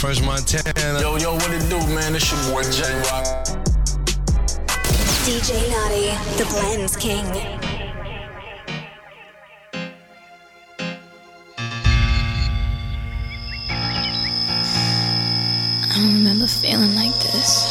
Fresh Montana. Yo, yo, what it do, man? It's your boy J Rock. DJ Naughty, the Blends King. I don't remember feeling like this.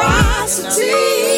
Reciprocity.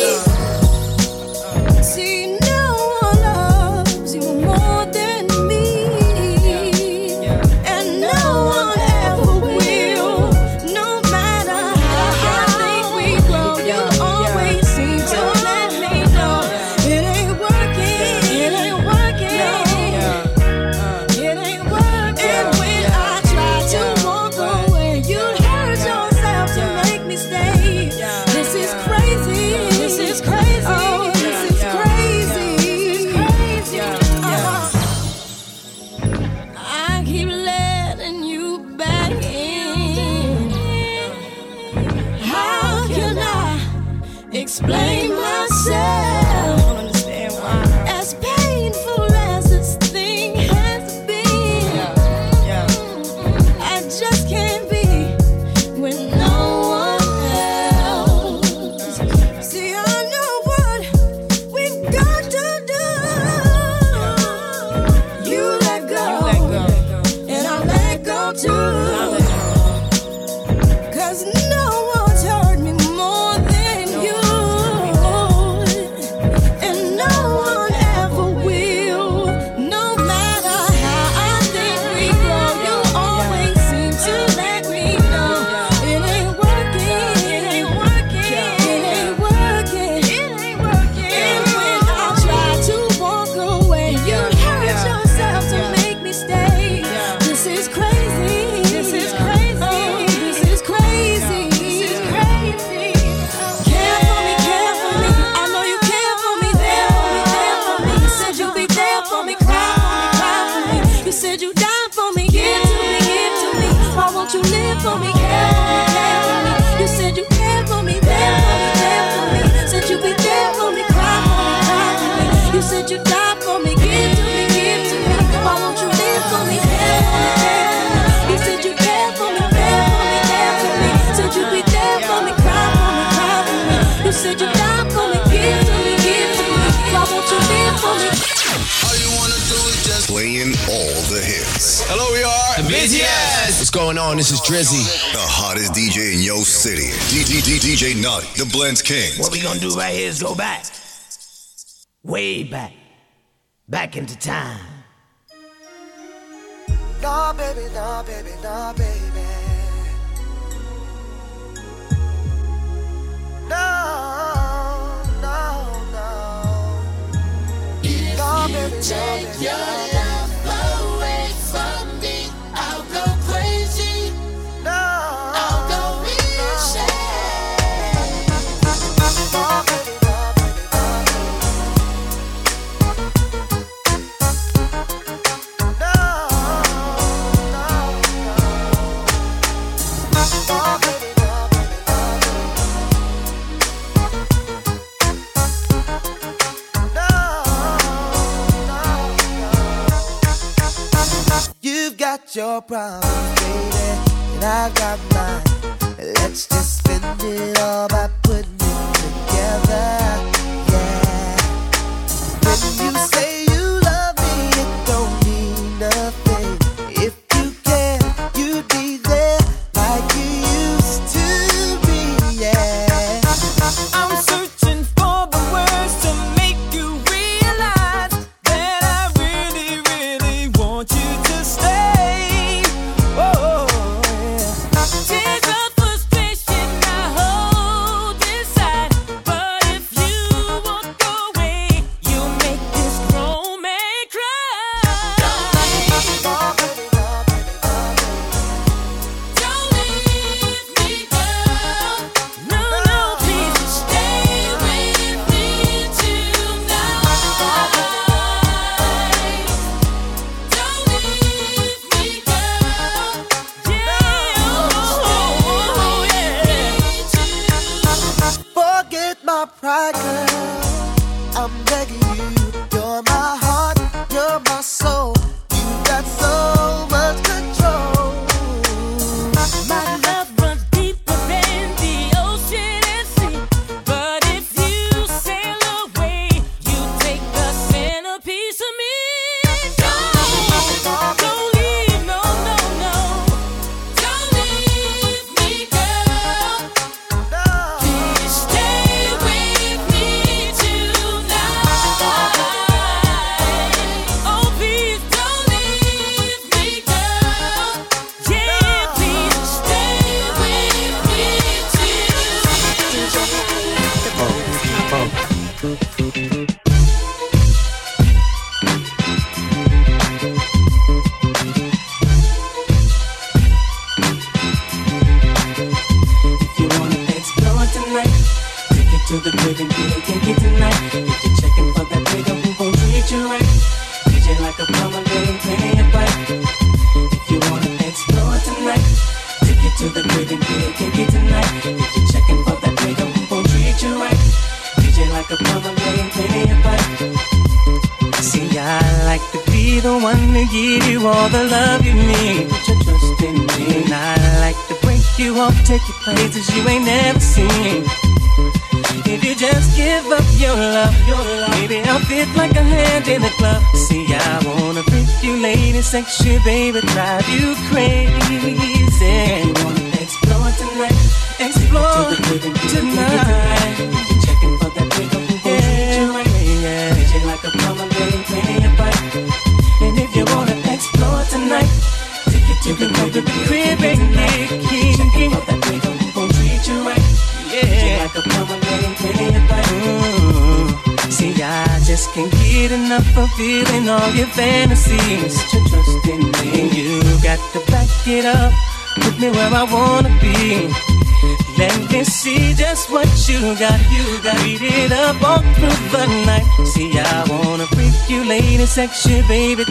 Hello, we are the BTS. What's going on? This is Drizzy. The hottest DJ in your city. DJ Naughty, the Blends King. What we gonna do right here is go back. Way back. Back into time. Nah, baby, nah, baby, nah, baby. No, no, no. If no, baby, you take no, baby, your life. your problem, baby, and I got mine. Let's just spend it all by putting it together. sexy baby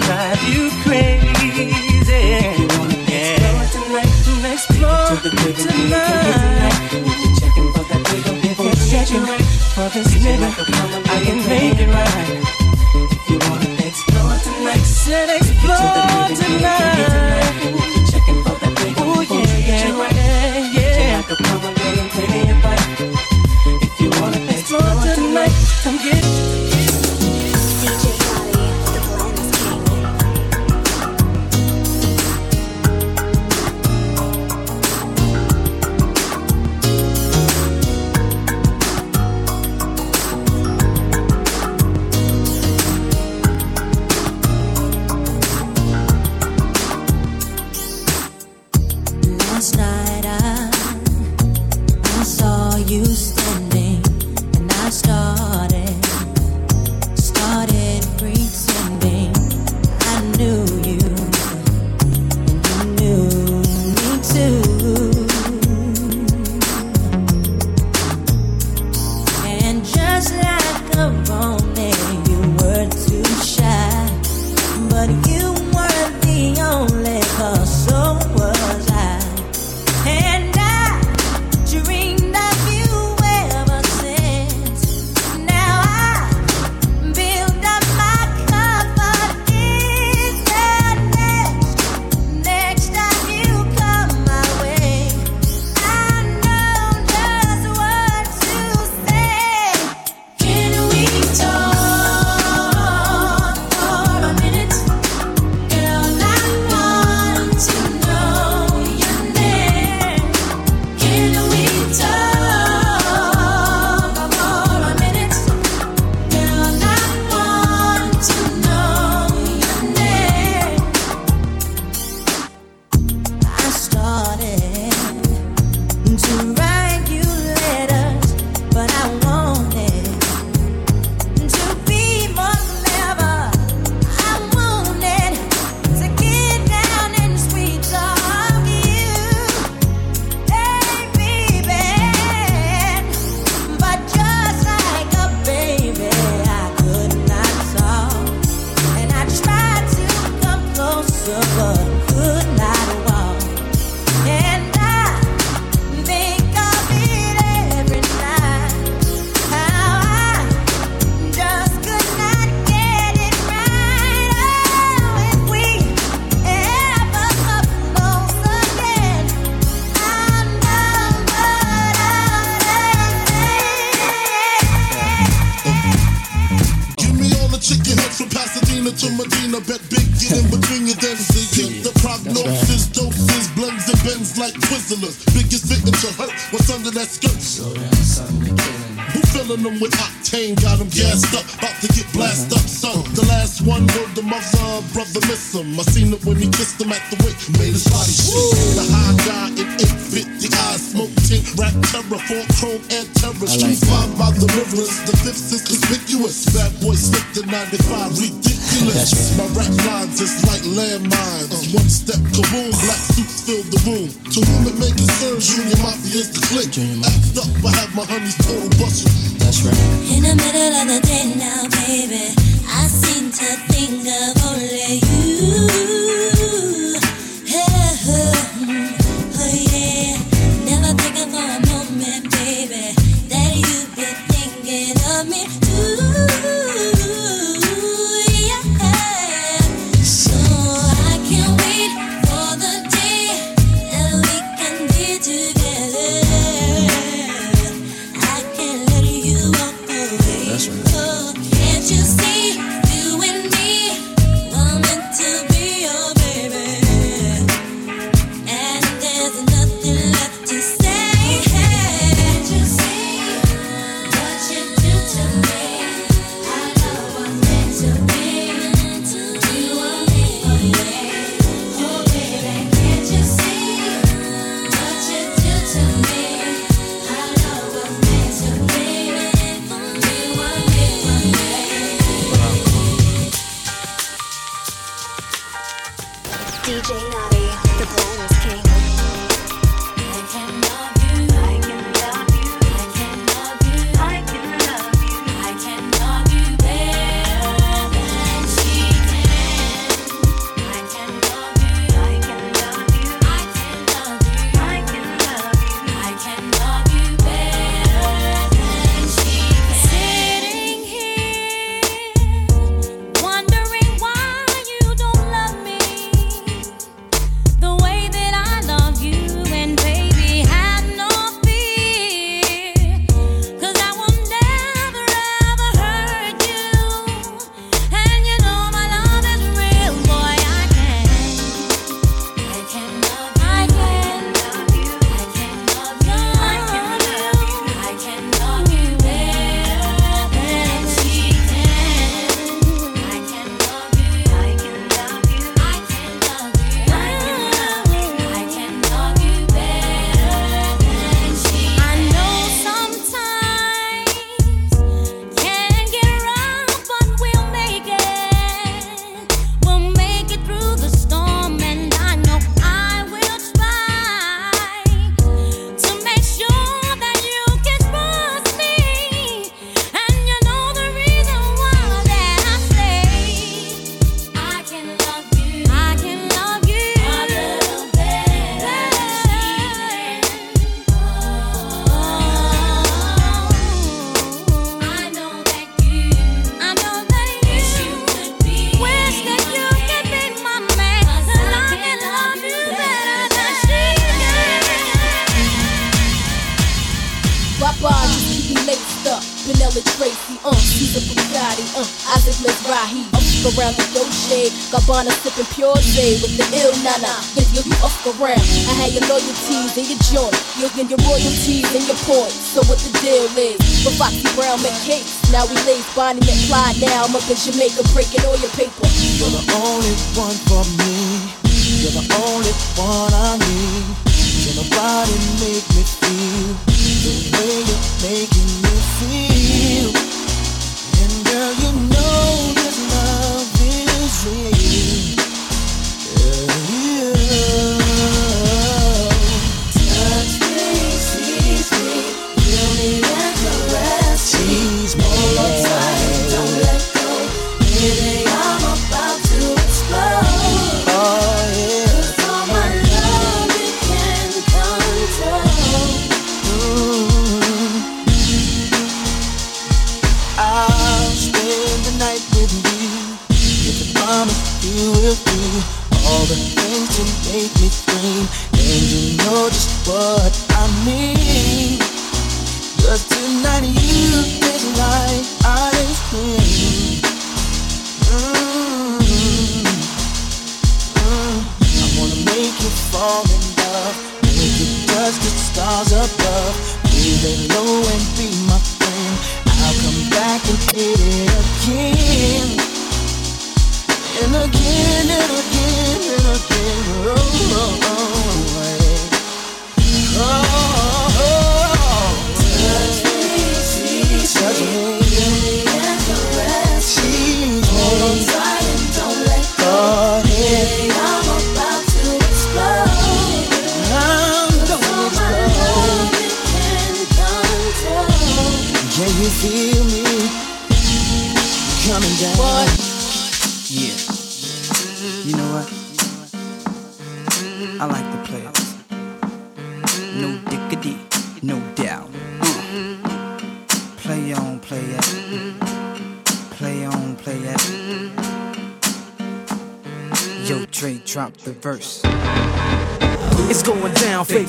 Now I'm up in Jamaica breaking all your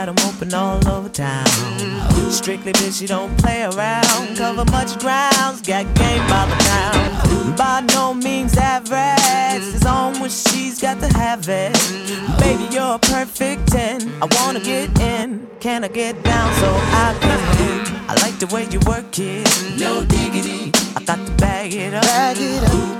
Got 'em open all over town. Strictly bitch, you don't play around. Cover much grounds, got game by the pound. By no means average. It's on when she's got to have it. Baby, you're a perfect 10. I wanna get in. Can I get down so I can? I like the way you work it. No diggity. I got to bag it up. Bag it up.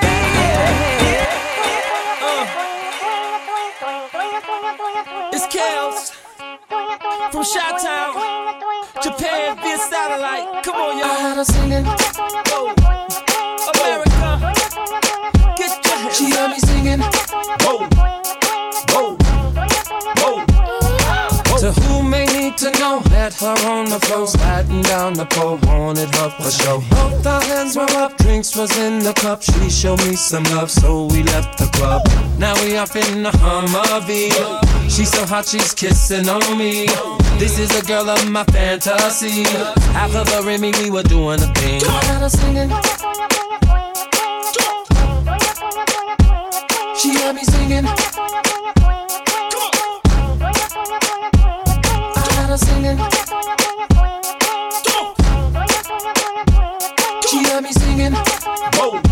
Kels from Chi Town, Japan via satellite. Come on, y'all. I had her singing. Whoa. America, get your She heard me singing. Whoa. Whoa. Whoa. To who may need to know that her on the floor, sliding down the pole, wanted her for show. Both our hands were up, drinks was in the cup. She showed me some love, so we left the club. Now we off in the Humvee. She's so hot, she's kissing on me. This is a girl of my fantasy. Half of her and me, we were doing a thing. Got her singing. She had me singing. Her singing. She had me singing. Whoa,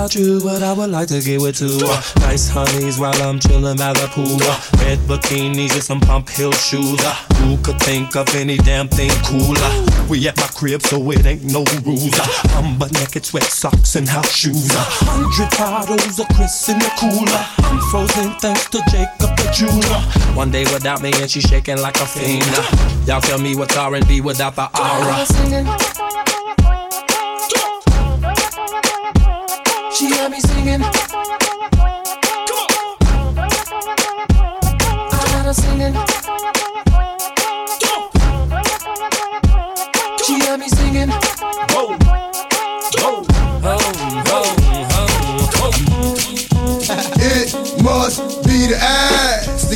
about you, but I would like to get with two uh, nice honeys while I'm chilling by the pool. Red bikinis and some pump heel shoes. Who could think of any damn thing cooler? We at my crib, so it ain't no rules. I'm butt naked, sweat socks and house shoes. Hundred bottles of Chris in the cooler. I'm frozen thanks to Jacob the jeweler. One day without me and she shaking like a fiend. Y'all tell me what's R&B without the aura. She had me singing. I got her singing. She had me singing. Whoa, whoa, ho, ho, ho, ho. It must be the ass that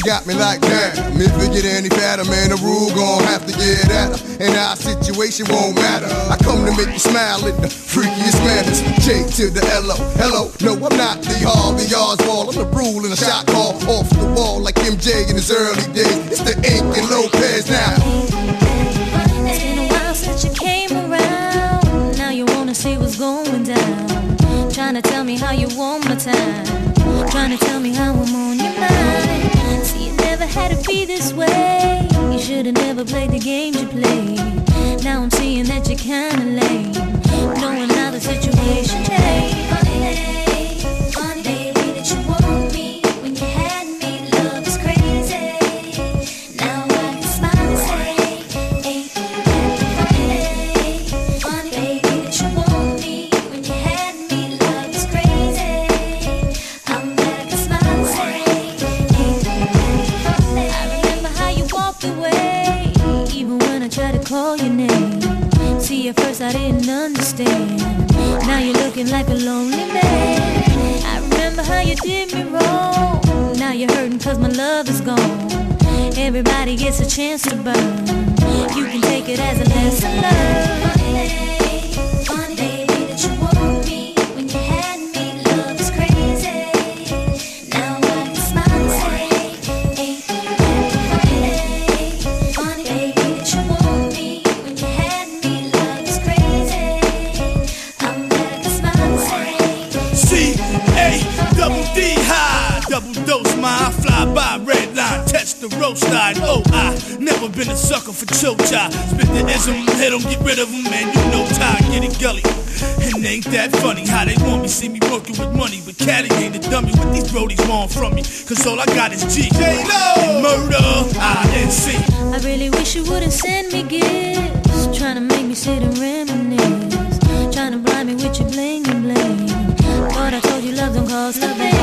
got me like that. If it get any fatter, man, the rule gon' have to get at her. And our situation won't matter. I come to make you smile in the freakiest manners. J to the L-O, hello. No, I'm not the Harvey Oswald. I'm the rule in a shot call off the wall like MJ in his early days. It's the Inc and Lopez now. It's been a while since you came around. Now you wanna see what's going down. Trying to tell me how you want my time. Trying to tell me how I'm on your had to be this way. You should've never played the games you played. Now I'm seeing that you're kinda lame. Knowing how the situation changed. A lonely man. I remember how you did me wrong. Now you're hurting cause my love is gone. Everybody gets a chance to burn. You can take it as a lesson learned. Test the. Oh, I never been a sucker for choke chai. Spit the ism, hit 'em, get rid of 'em, man. You know Ty, get it gully. And ain't that funny how they want me, see me working with money, but Caddy ain't a dummy. What these brodies want from me? Cause all I got is G. Murder, I and murder, I-N-C. I really wish you wouldn't send me gifts. Trying to make me sit and reminisce. Trying to blind me with your bling and bling. Thought I told you love don't cost a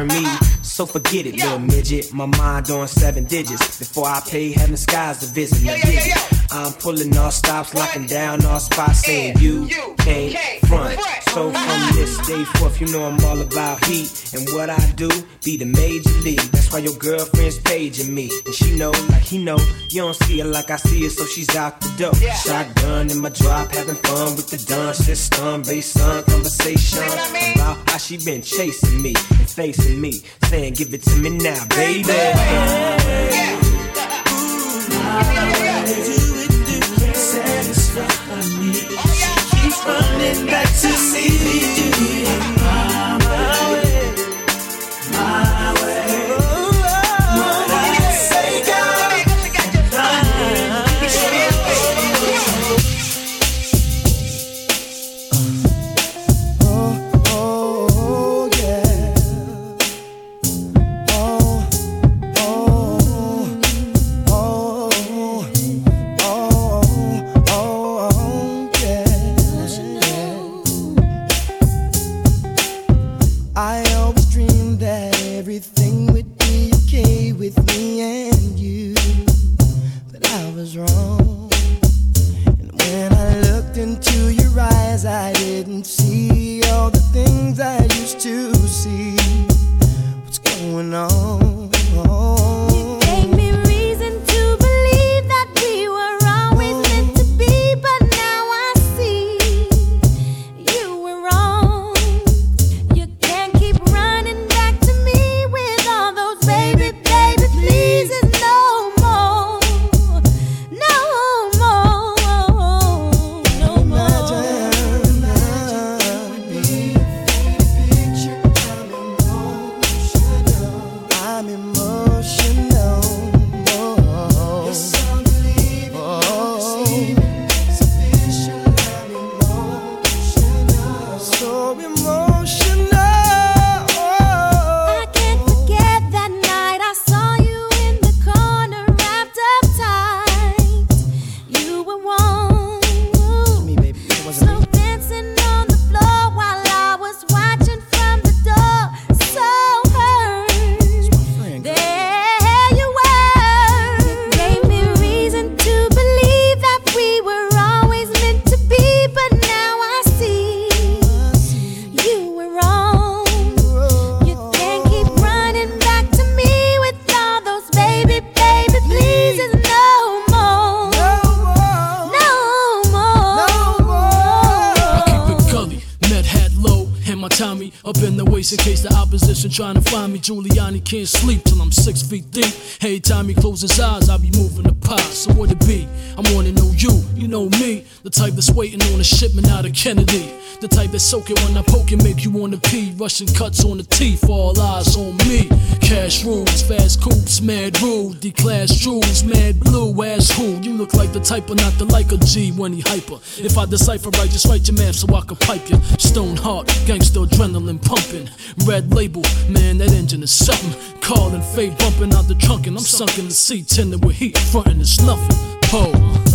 me. So forget it, little midget. My mind on seven digits. Before I pay heaven skies to visit. I'm pulling all stops, locking down all spots, saying you can't front. So from this day forth, you know I'm all about heat. And what I do, be the major league. That's why your girlfriend's paging me. And she know, like he know, you don't see her like I see her, so she's out the door. Shotgun in my drop, having fun with the dun system. Based on conversation about how she been chasing me and facing me. Saying, give it to me now, baby. Satisfy Russian cuts on the teeth, all eyes on me. Cash rules, fast coops, mad rude. D-class jewels, mad blue, ass who? You look like the type of not the like a G when he hyper. If I decipher right, just write your math so I can pipe you. Stone heart, gangster adrenaline pumping. Red label, man, that engine is something. Calling fate bumping out the trunk, and I'm sunk in the seat, tending with heat, frontin' is nothing. Oh.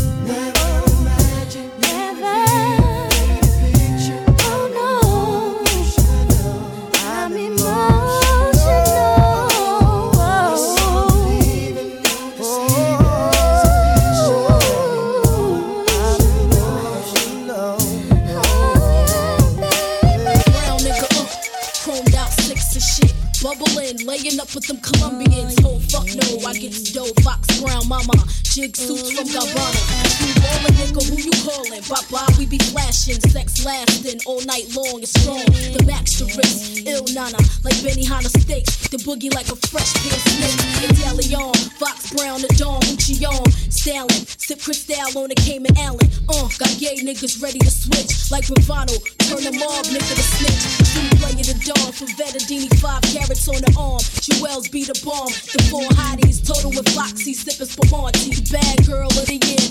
Boogie like a fresh pair of snakes. Italian, Fox Brown, the Dawn, Gucci on. Stalin, sip Cristal on the Cayman Allen. Uh, got gay niggas ready to switch. Like Gravano, turn them mob nigga to snitch. True player the dawn for Vettadini, five carats on the arm. Jewels be the bomb. The four hotties, total with Foxy, sipping Spumante. The bad girl of the year,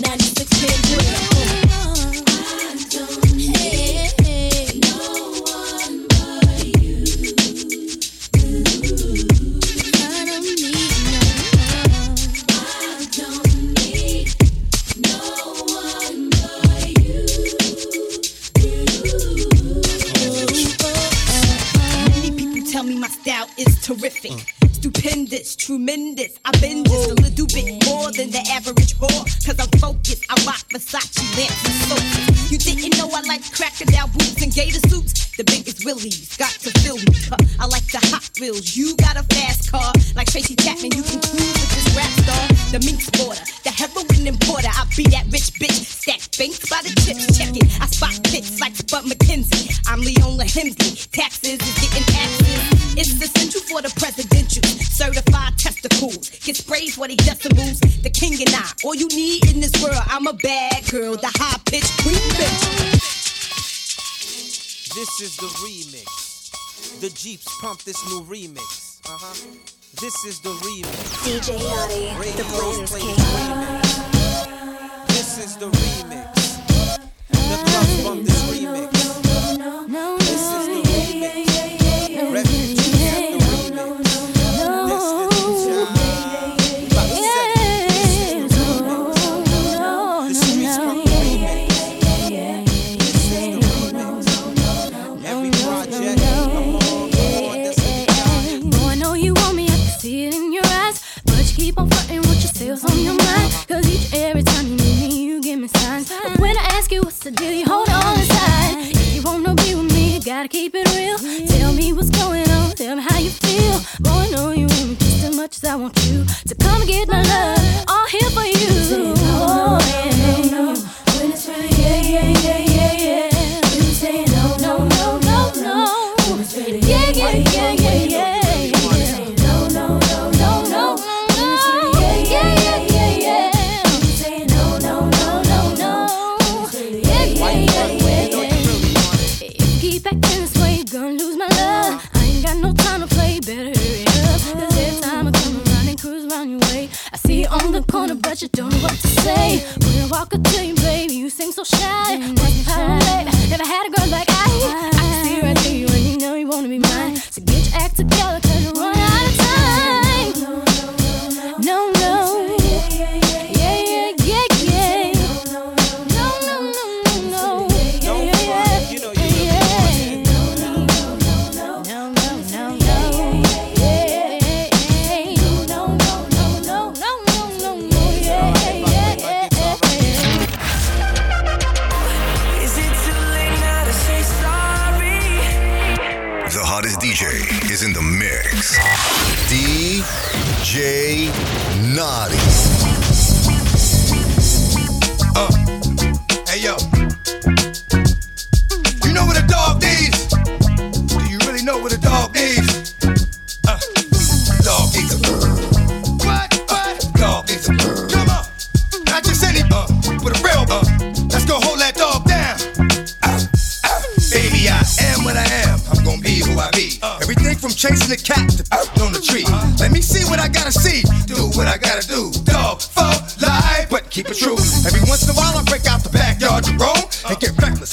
this is the remix. DJ Naughty, the Players King.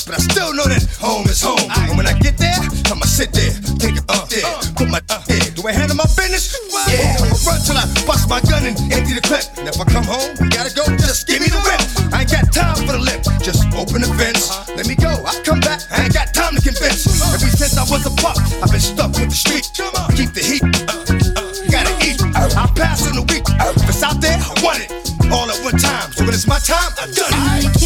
but I still know that home is home. Aye. And when I get there, I'ma sit there, take it up there, put my uh, there. Do I handle my business? Yeah. I'ma run till I bust my gun and empty the clip. And if I come home, I gotta go, just give me the whip. I ain't got time for the lip, just open the fence. Let me go, I come back, I ain't got time to convince. Every since I was a pup, I've been stuck with the street. Keep the heat, uh, uh, gotta eat. I pass in the week, uh, if it's out there, I want it. All at one time, so when it's my time, I done it.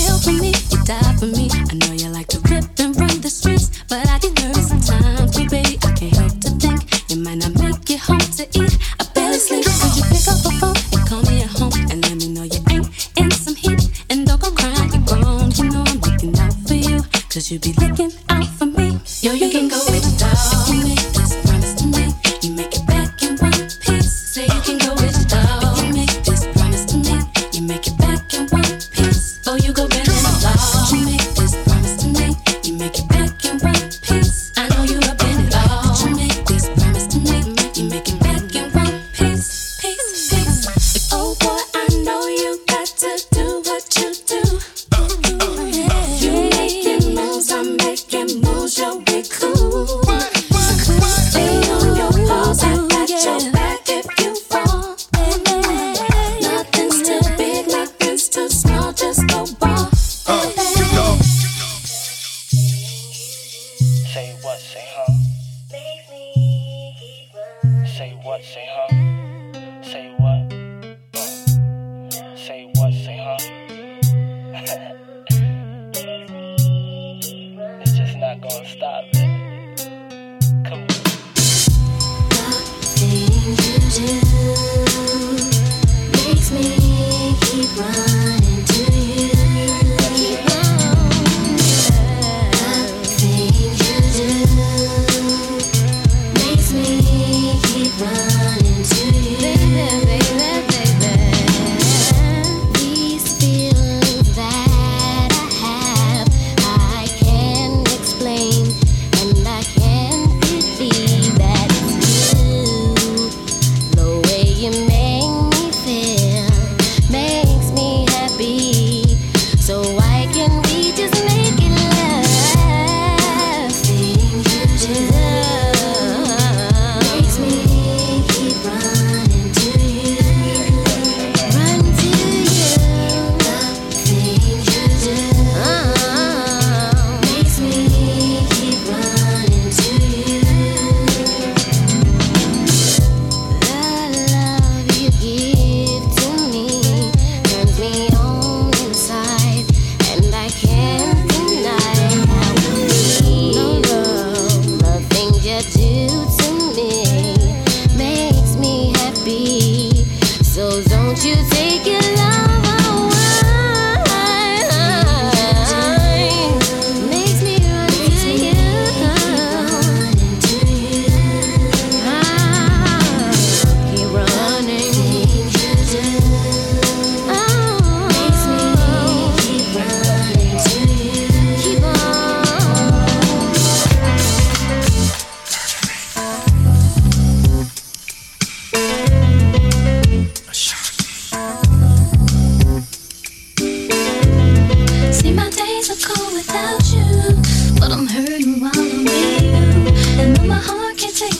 can't take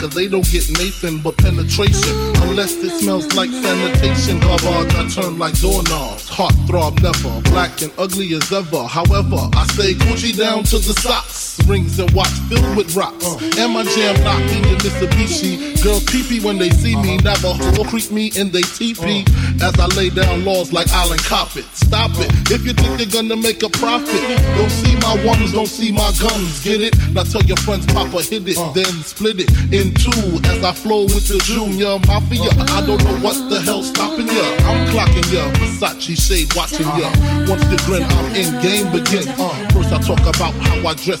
cause they don't get Nathan but penetration. Unless it smells like sanitation. Garbage, I turn like doorknobs. Heart throb never, black and ugly as ever. However, I stay Gucci down to the socks. Rings and watch filled with rocks. And my jam knocking in Mitsubishi. Girls peepee when they see me, will creep me in they teepee. As I lay down laws like Island Coppet. Stop it. If you think you're gonna make a profit, don't see my ones, don't see my guns. Get it? Now tell your friends, Papa hit it, then split it in two. As I flow with the Junior Mafia, I don't know what the hell's stopping ya. I'm clocking ya, Versace shade watching ya. Once you grin, I'm in game begin. Uh, first I talk about how I dress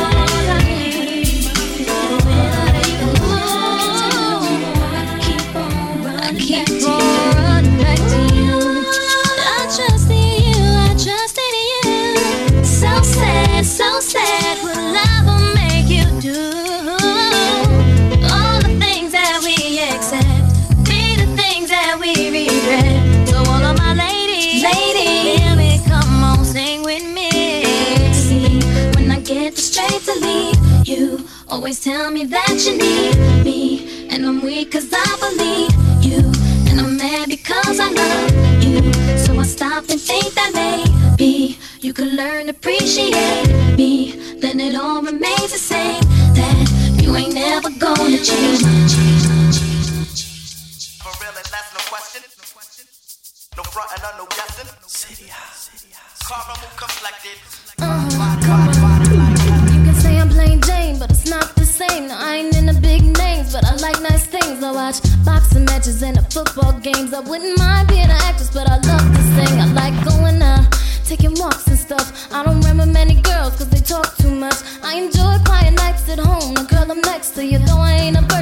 Always tell me that you need me. And I'm weak cause I believe you. And I'm mad because I love you. So I stop and think that maybe you could learn to appreciate me. Then it all remains the same. That you ain't never gonna change. For real, and that's no question. No front and no guessing. City Caramel complected. You Watch boxing matches and the football games. I wouldn't mind being an actress, but I love to sing. I like going out, taking walks and stuff. I don't remember many girls, cause they talk too much. I enjoy quiet nights at home. The girl I'm next to you, though I ain't a virgin,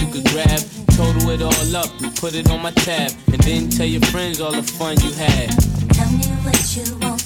you could grab. Total it all up and put it on my tab. And then tell your friends all the fun you had. Tell me what you want.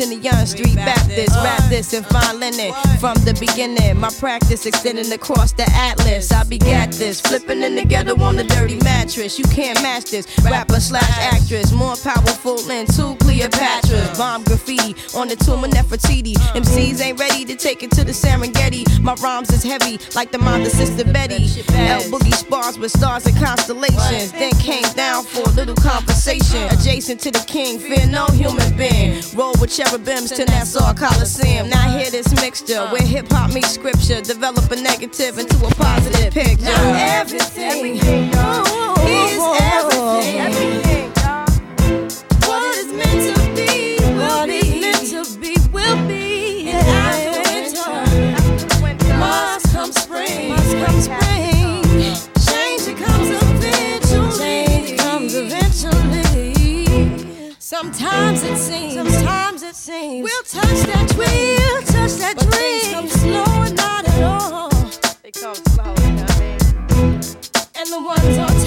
in the young Street Baptist. Rap this and fine linen from the beginning. My practice extending across the atlas. I begat this, flipping in together on the dirty mattress. You can't match this. Rapper slash actress, more powerful than two Cleopatra. Bomb graffiti on the tomb of Nefertiti. MCs ain't ready to take it to the Serengeti. My rhymes is heavy, like the mind of Sister Betty. L. Boogie spars with stars and constellations. Then came down for a little conversation. Adjacent to the king, fear no human being. Roll with cherubims to Nassau Coliseum. Now hear this mixture where hip hop meets scripture. Develop a negative into a positive picture. Now everything, everything, everything. everything. Sometimes it seems, sometimes it seems we'll touch that dream, we'll touch that but dream. Things come slow and not at all. They come slow, you know what I mean? And the ones on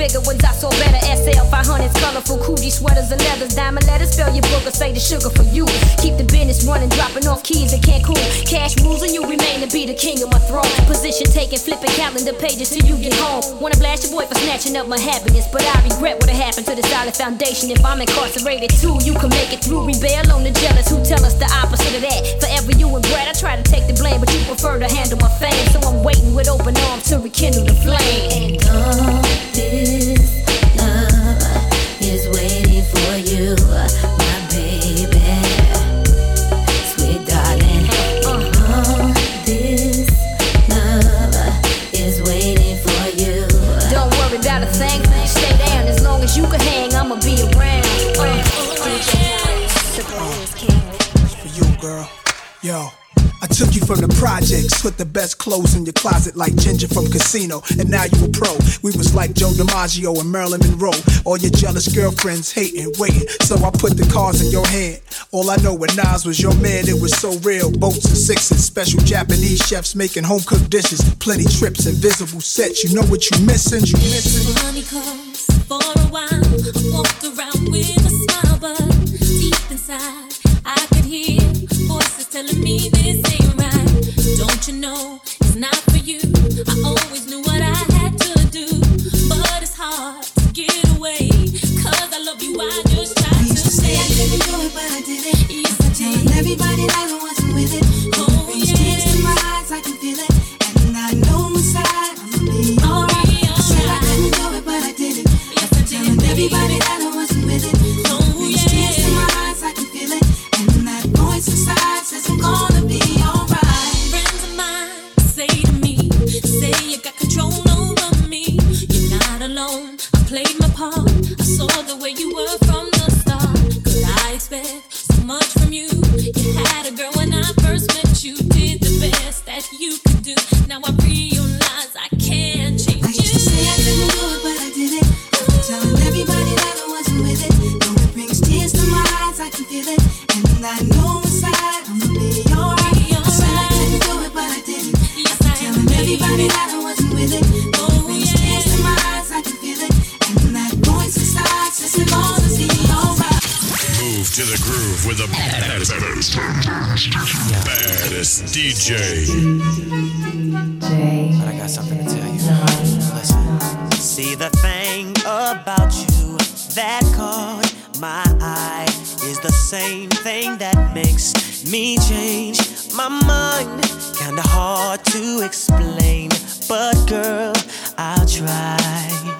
bigger ones I saw better. SL 500s, colorful Coogi sweaters and leathers. Diamond letters, spell your book or say the sugar for you. Keep the business running, dropping off keys in Cancun. Cash rules and you remain to be the king of my throne. Position taking, flipping calendar pages till you get home. Wanna blast your boy for snatching up my happiness, but I regret what happened to the solid foundation. If I'm incarcerated too, you can make it through. Rebel on the jealous who tell us the opposite of that. Forever you and Brad, I try to take the blame, but you prefer to handle my fame. So I'm waiting with open arms to rekindle the flame. And all this love is waiting for you, my baby, sweet darling. All this love is waiting for you. Don't worry about a thing, stay down as long as you can hang. I'ma be around. For you, girl. Yo. I took you from the projects, put the best clothes in your closet like Ginger from Casino, and now you a pro. We was like Joe DiMaggio and Marilyn Monroe. All your jealous girlfriends hating, waiting. So I put the cards in your hand. All I know when Nas was your man, it was so real. Boats and sixes, special Japanese chefs making home cooked dishes, plenty trips, invisible sets. You know what you missing? You missing? For a while. I walked around with a smile, but deep inside, I could hear voices telling me this ain't right. Don't you know it's not for you? I always knew what I had to do, but it's hard to get away. Cause I love you, I just try to say I couldn't do it, but I did it. Yes, I did. Telling everybody that I wasn't with it. Oh, yeah. tears to my eyes, I can feel it. And I know inside I'ma be oh, alright. I said I couldn't do it, but I did it. Yes, I did. Telling everybody that I wasn't with it. Alone. I played my part. I saw the way you were from the start. Could I expect so much from you? You had a girl when I first met you. Did the best that you could do. Now I realize I can't change you. I used to say I couldn't do it, but I did it. Telling everybody that I wasn't with it. Though it brings tears to my eyes, I can feel it. And when I know inside I'ma be alright. I said I couldn't do it, but I did it. Telling everybody that I wasn't with it into the groove with the baddest, baddest DJ. But I got something to tell you. Listen. See the thing about you that caught my eye is the same thing that makes me change my mind. Kinda hard to explain, but girl, I'll try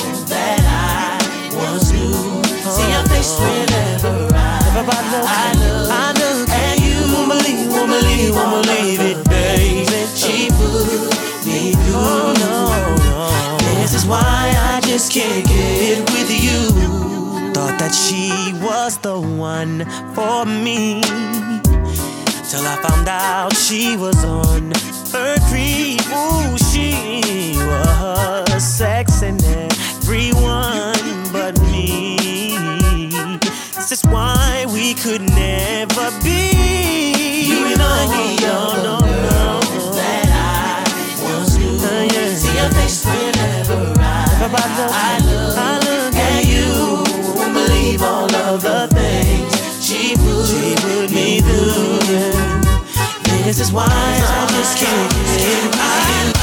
see your face whenever everybody look. I look, I look, and you won't believe, won't believe, won't believe it, baby. She put me through. No, this is why I just can't get it with you thought that she was the one for me. Till I found out she was on her creep. Ooh, she never be. You ain't on your own, no, no. That I once knew. See face whenever I, look, at you. Won't believe all of the things she put, me through. This is why I just can't.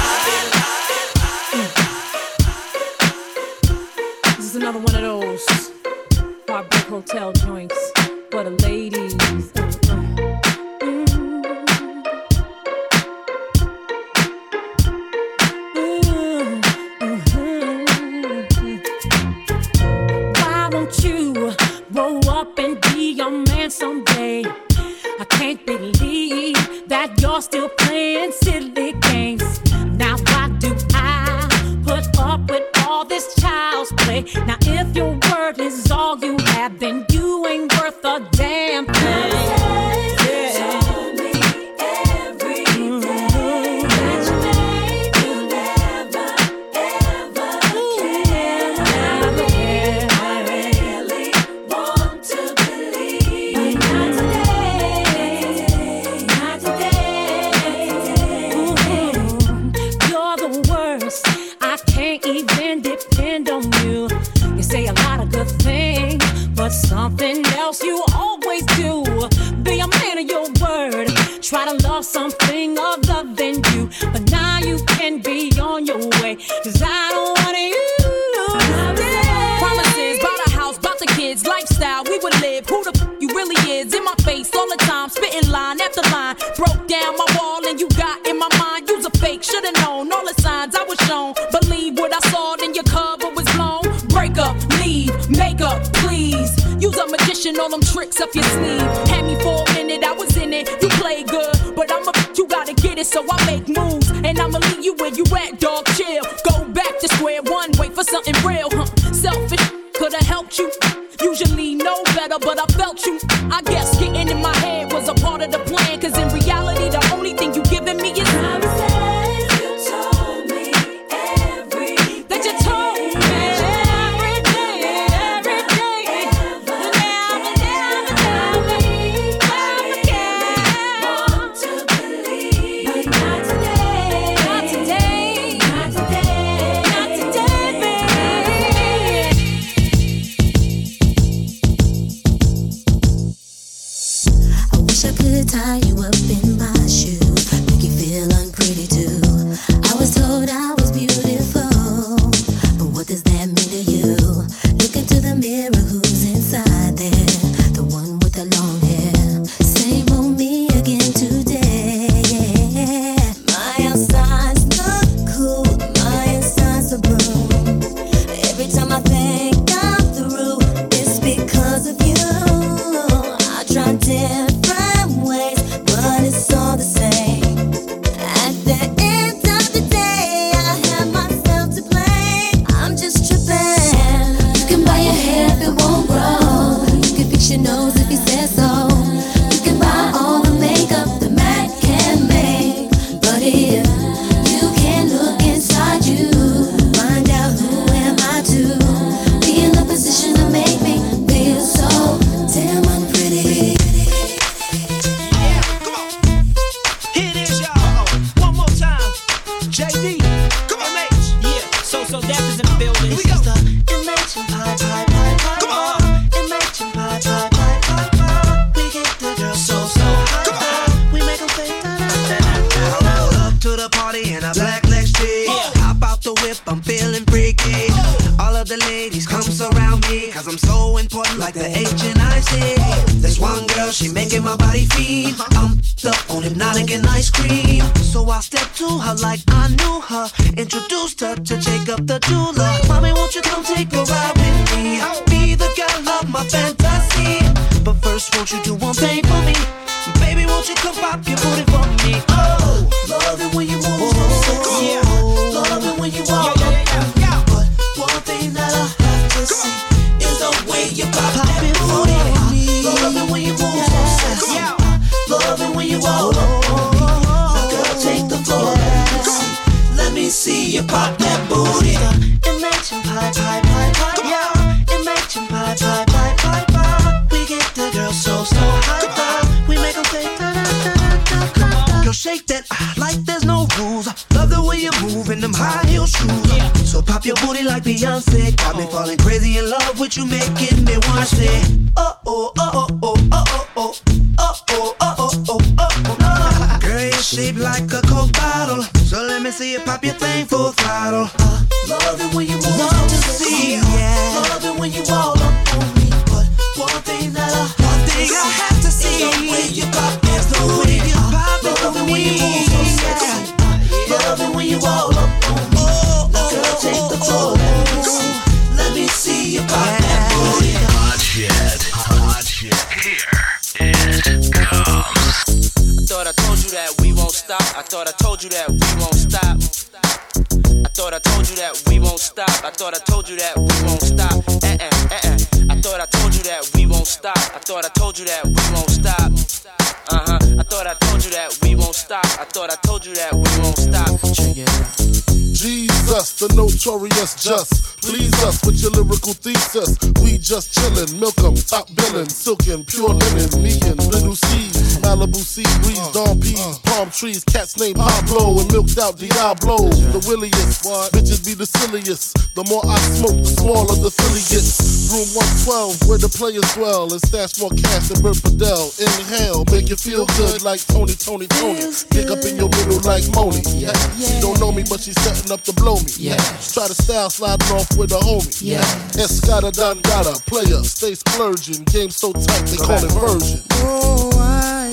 linen, silken, pure linen, vegan, little seeds, Malibu sea breeze, dawn peas, palm trees, cats named Pablo and milked out Diablo. The williest, bitches be the silliest. The more I smoke, the smaller the filly gets. Room 112, where the players dwell. It's that's more cast than Bert Padell. Inhale, make you feel good like Tony, Tony, Tony. Pick up in your middle like Moni. Yeah. She don't know me, but she's setting up to blow me. Yeah. Try to style, sliding off with a homie. Yeah. Escada Don Gata, player, stay splurging. Game so tight, they call it version. Oh, I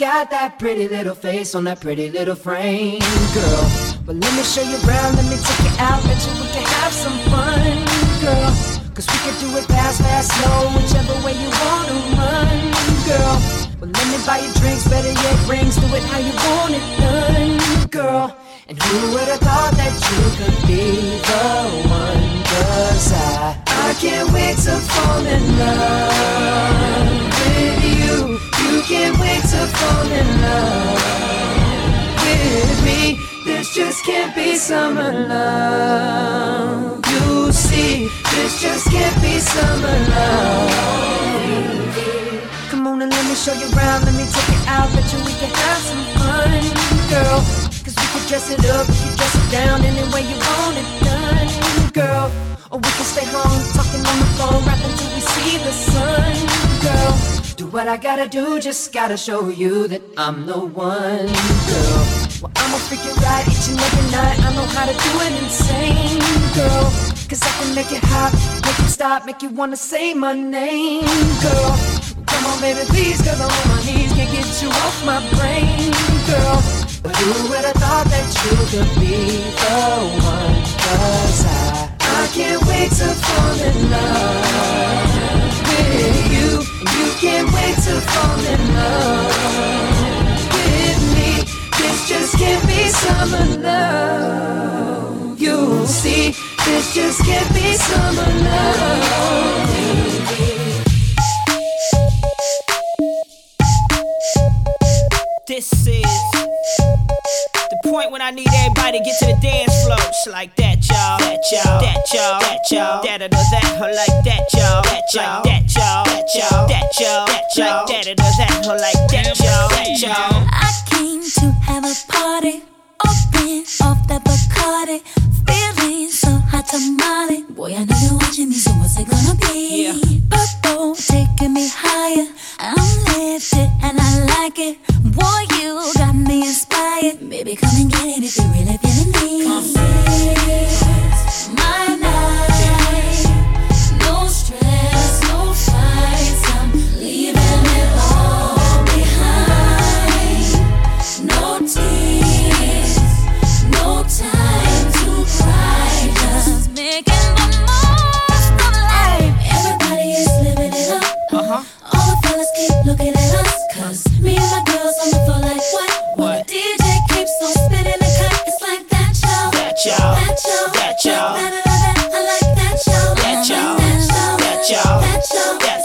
got that pretty little face on that pretty little frame, girl. But let me show you around, let me take you out, bet you we can have some fun, girl. Cause we can do it fast, fast, slow, whichever way you wanna run, girl. But let me buy you drinks, better yet rings, do it how you want it done, girl. And who would have thought that you could be the one? Cause I, I can't wait to fall in love with you. You can't wait to fall in love with me. This just can't be summer love. You see, this just can't be summer love. Come on and let me show you around, let me take it out. Bet you we can have some fun, girl. Cause we can dress it up, you dress it down any way you want it done, girl. Or we can stay home, talking on the phone, rapping till we see the sun, girl. Do what I gotta do, just gotta show you that I'm the one, girl. Well, I'ma freak you right each and every night. I know how to do it insane, girl. Cause I can make it hot, make it stop, make you wanna say my name, girl. Come on, baby, please, cause I'm on my knees, can't get you off my brain, girl. But who would have thought that you could be the one? Cause I, I can't wait to fall in love with you. You can't wait to fall in love with me. This just can't be summer love. You'll see, this just can't be summer love. This is the when I need everybody to get to the dance floor. It's like that, y'all. That, y'all. That, y'all. That, y'all. That, or that, or like that, y'all. That, y'all. That, y'all. That, y'all. That, y'all. That, y'all. Like that, or that, or like that, y'all. That, y'all. I came to have a party, open off the Bacardi, feeling so hot tamale. Boy, I know you're watching me, so what's it gonna be? Purple taking me higher. I'm lifted and I like it. Boy, you got me inspired. Baby, come and get it if you're really feeling me.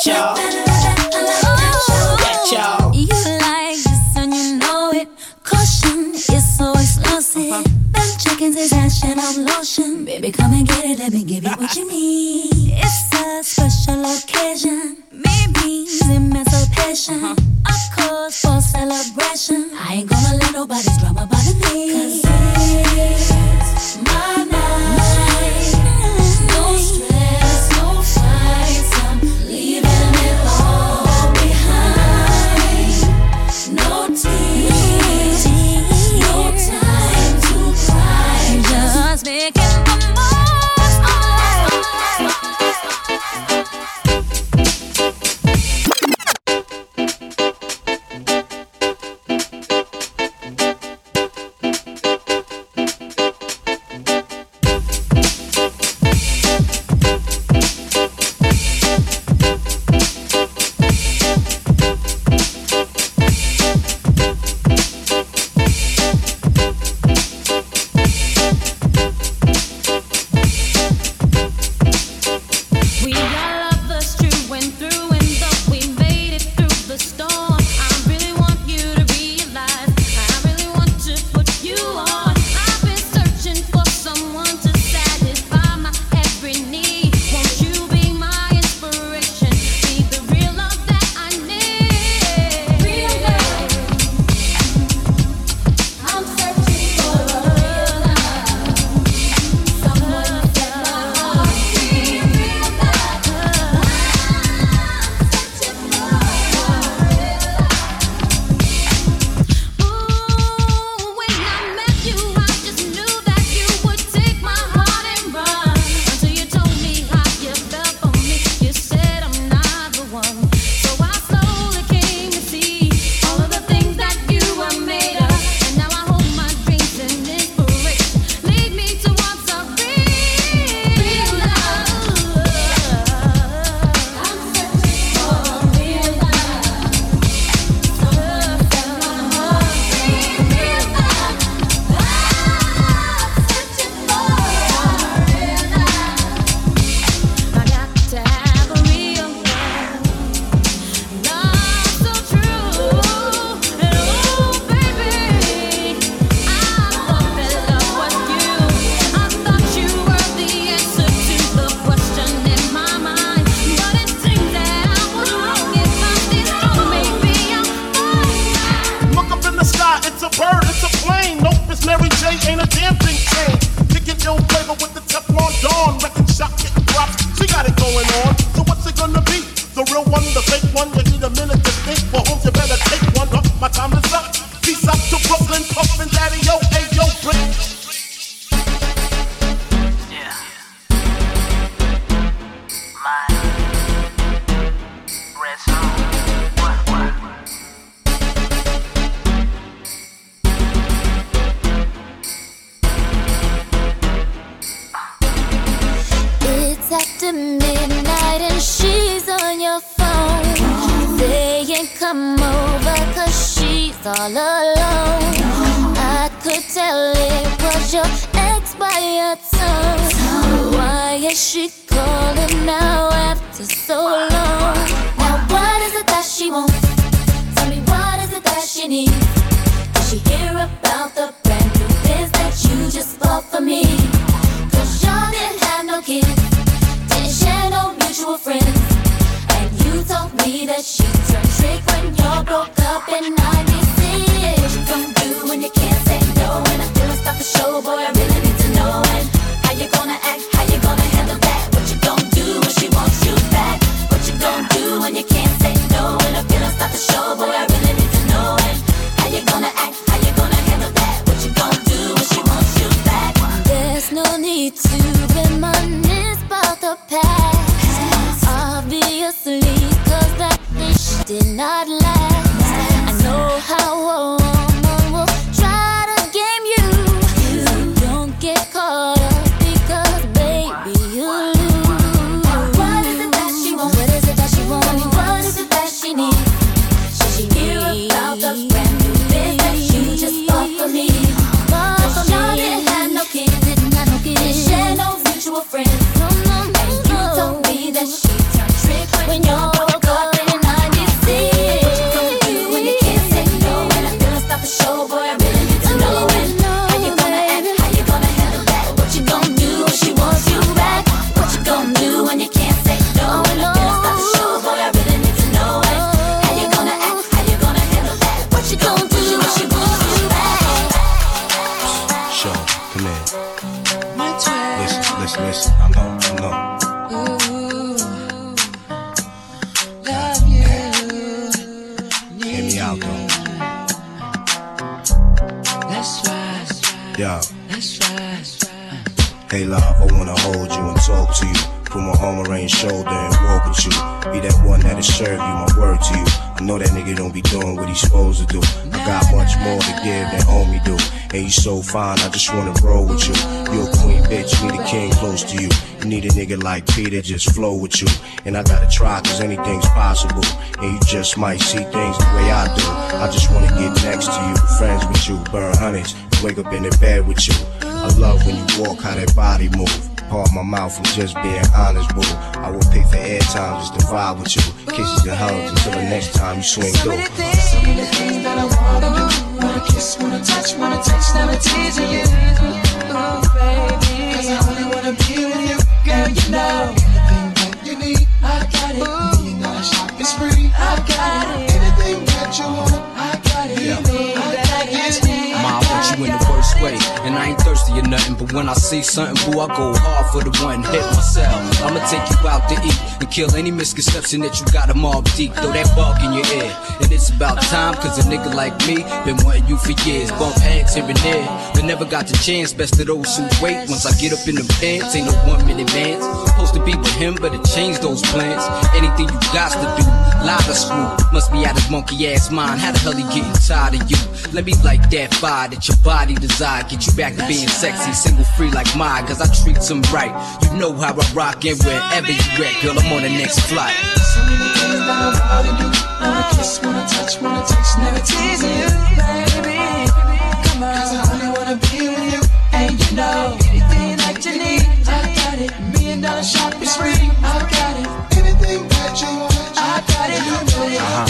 Y'all. That, That, y'all. y'all. Like y'all. This and you know it. Caution is so explosive. Uh-huh. Them chickens is action of lotion. Baby, come and get it. Let me give you what you need. Uh-uh. It's a special occasion. Maybe emancipation. Uh-huh. A cause for celebration. I ain't gonna let nobody's drama she? Did she hear about the brand new biz that you just bought for me? Cause y'all didn't have no kids, didn't share no mutual friends. And you told me that she turned trick when y'all broke up in 96. Nigga like just flow with you. And I gotta try, cause anything's possible. And you just might see things the way I do. I just wanna get next to you, friends with you, burn hundreds, wake up in the bed with you. I love when you walk, how that body move. Part my mouth from just being honest, boo. I will pay for airtime just to vibe with you. Kisses and hugs until the next time you swing So through. things, so many things that I wanna do. Wanna kiss, wanna touch, wanna taste, never teasing you. And I ain't thirsty or nothing, but when I see something, boo, I go hard for the one. Hit myself. I'ma take you out to eat and kill any misconception that you got a mob deep. Throw that bug in your ear. And it's about time, cause a nigga like me been wanting you for years. Bump heads here and there, but never got the chance. Best of those who wait. Once I get up in the pants, ain't no one minute man. To be with him, but it changed those plans. Anything you got to do, lie to screw. Must be out his monkey ass mind. How the hell he getting tired of you? Let me like that fire that your body desire. Get you back to being sexy, single free like mine. Cause I treat them right. You know how I rock and wherever you at, girl, I'm on the next flight. So many things that I wanna do. Wanna kiss, wanna touch, wanna taste, never teasing you, baby. Come on. Spree, I got it. Anything that you want, I got it. You know got it. Uh-huh.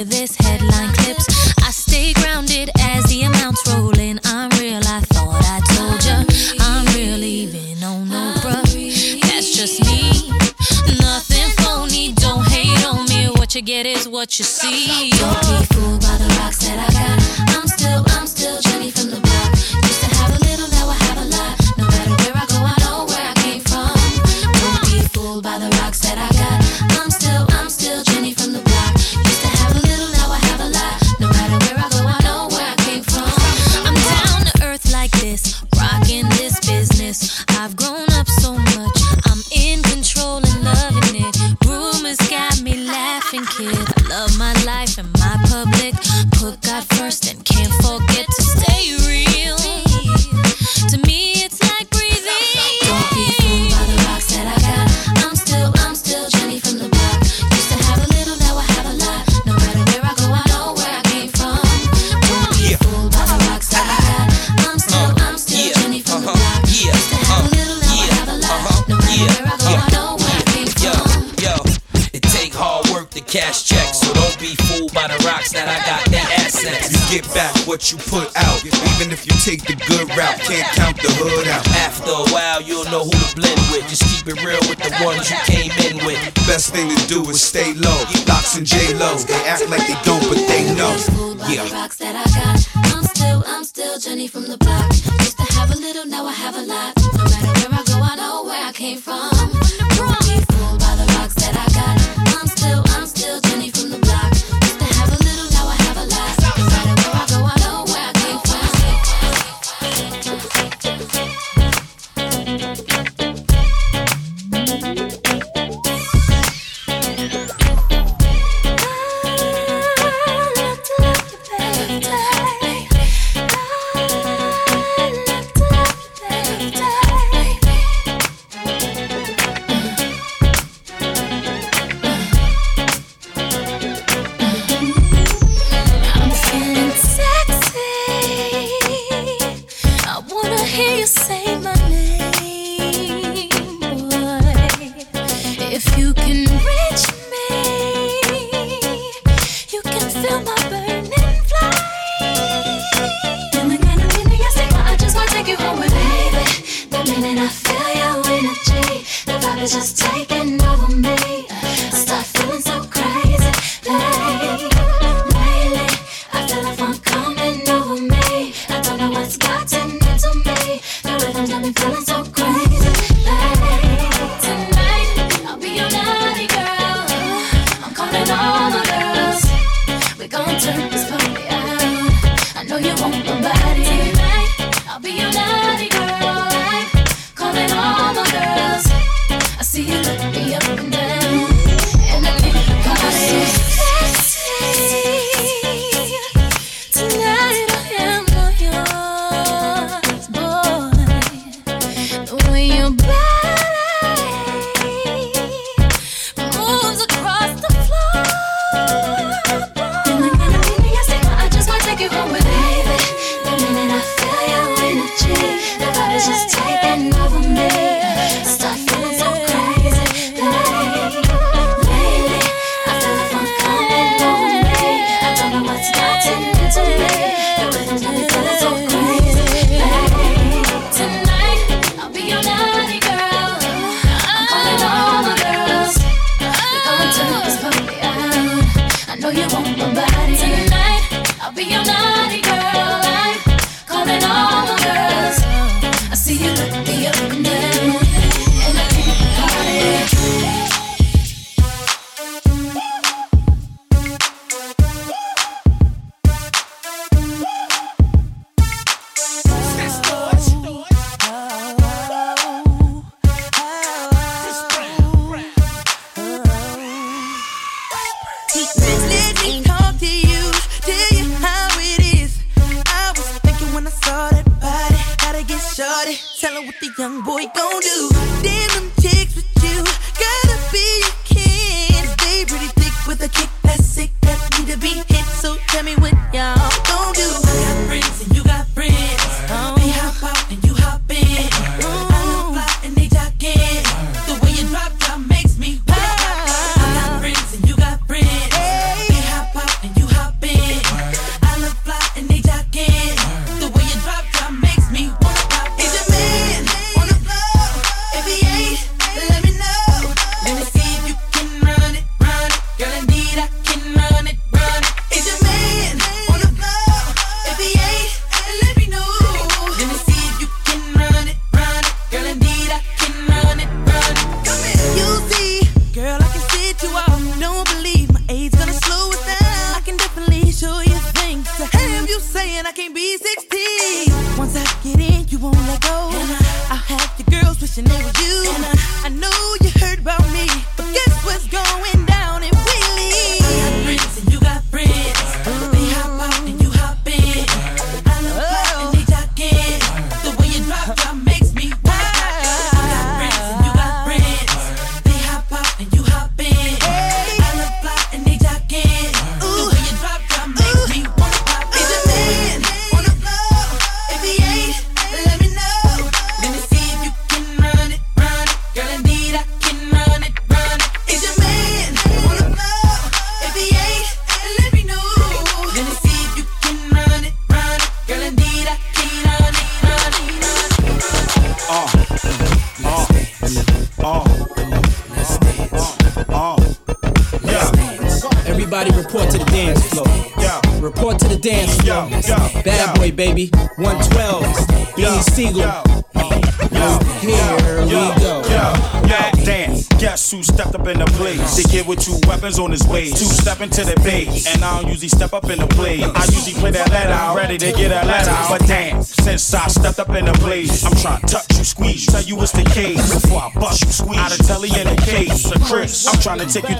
to this headline clips. I stay grounded as the amounts roll in. I'm real, I thought I told ya. I'm real, even on no bruh. That's just me. Nothing phony, don't hate on me. What you get is what you see.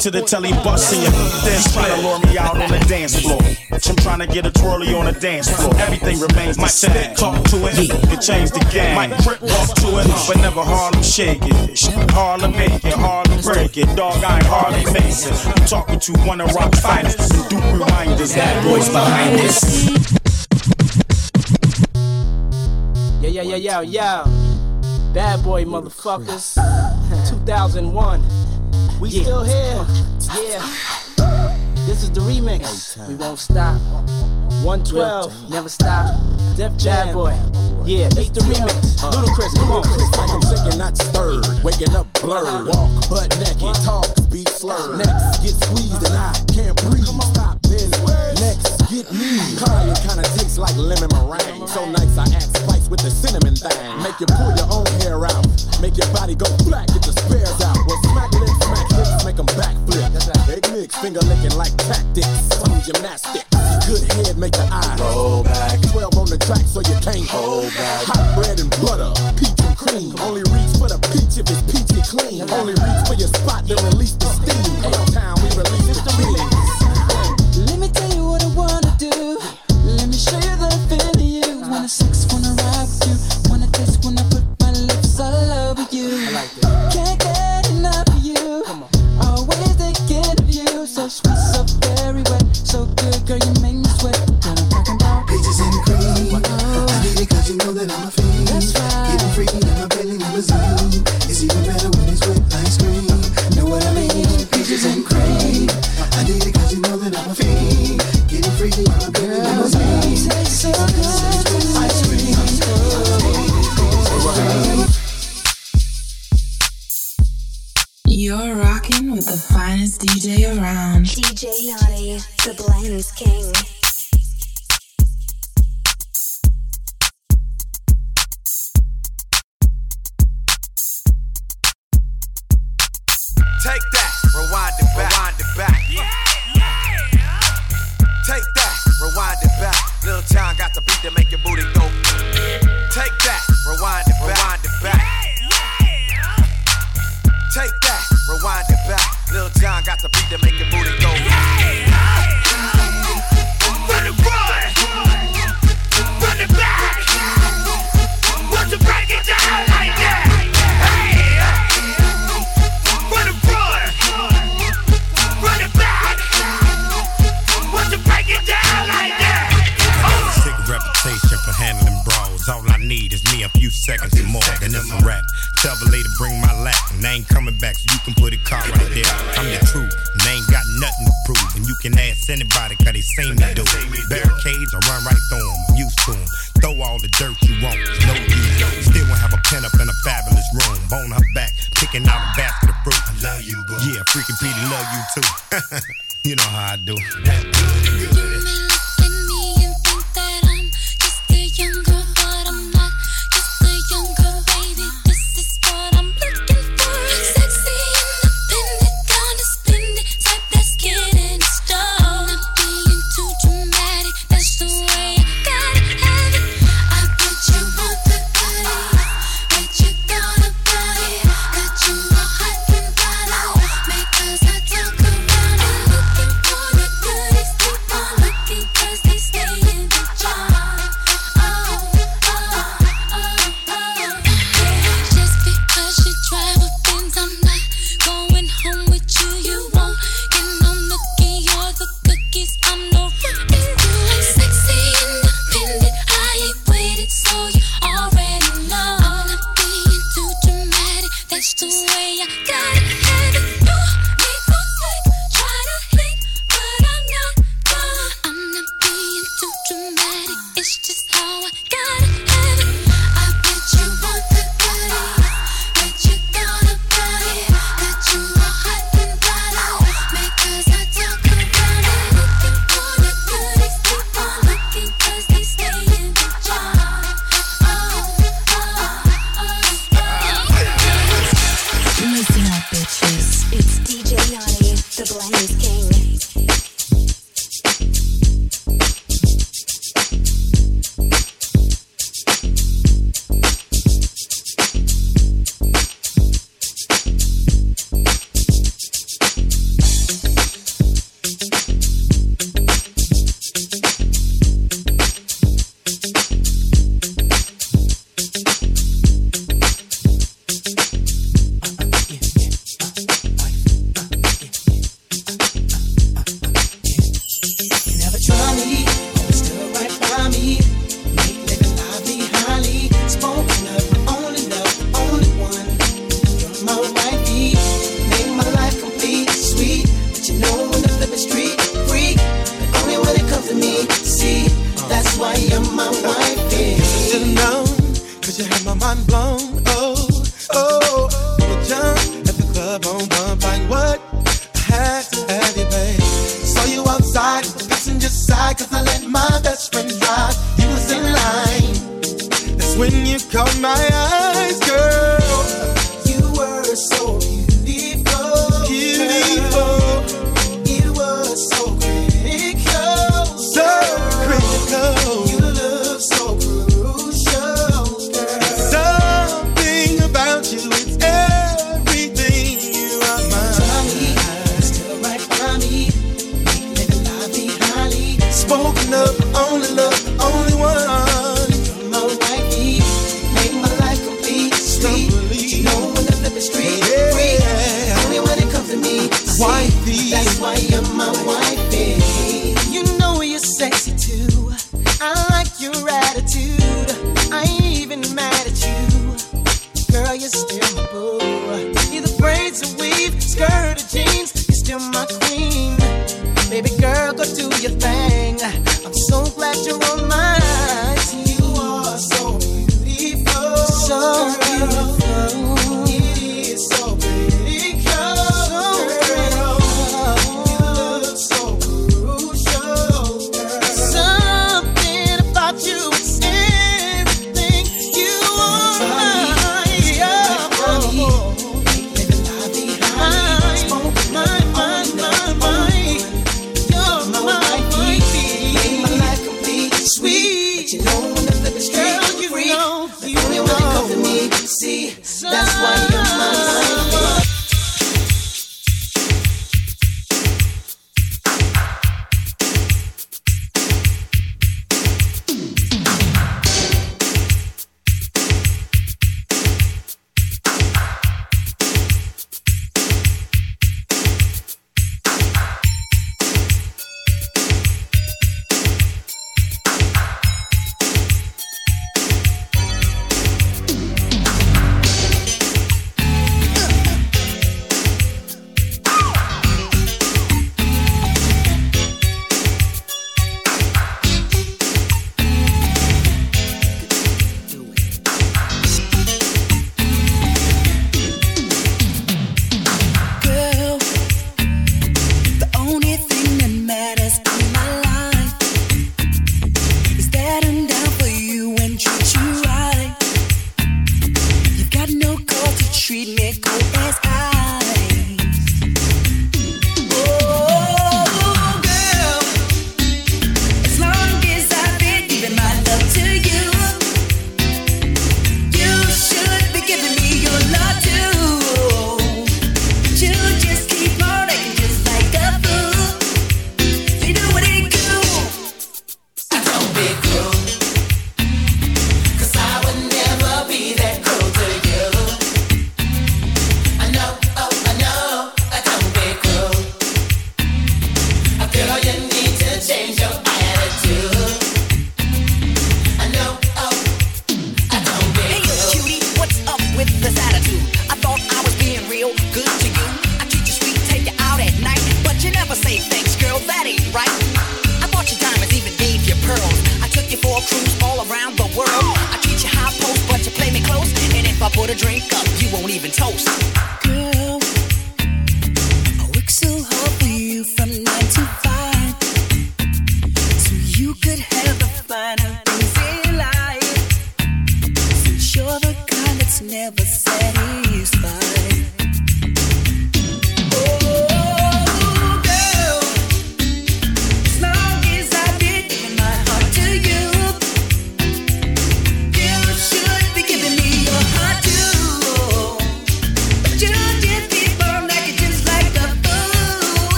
to the telly busting you. Then try to lure me out on the dance floor. I'm trying to get a twirly on the dance floor. Everything remains My set, talk to it, yeah. it change the game. My grip walk to it, but never Harlem shake it. Harlem make it, Harlem break it. Dog, I ain't Harlem talk it. You talking to one of rock and do reminders. That boy's behind this. Yeah, yeah, yeah, yeah, yeah. Bad boy, motherfuckers. 2001. We yeah. still here. Yeah. This is the remix. We won't stop. 112, never stop. Def Jam Boy. Yeah, it's the remix. Uh, Chris, come on. Like I'm sick and not stirred. Waking up blurred. Walk butt naked. Talk, be slurred. Next, get squeezed and I can't breathe. Stop this. Next, get me. Crying kinda tastes like lemon meringue. So nice, I add spice with the cinnamon thing. Make you pull your own hair out. Make your body go black. Get the spares out. Well, smack make them backflip. Big mix, finger licking like tactics. Some gymnastics. Good head, make the eye roll back. 12 on the track, so you can't hold back. Hot bread and butter, peach and cream. Only reach for the peach if it's peachy clean. Only reach for your spot, then release the steam. Uptown, we release the king. It's just how I gotta it.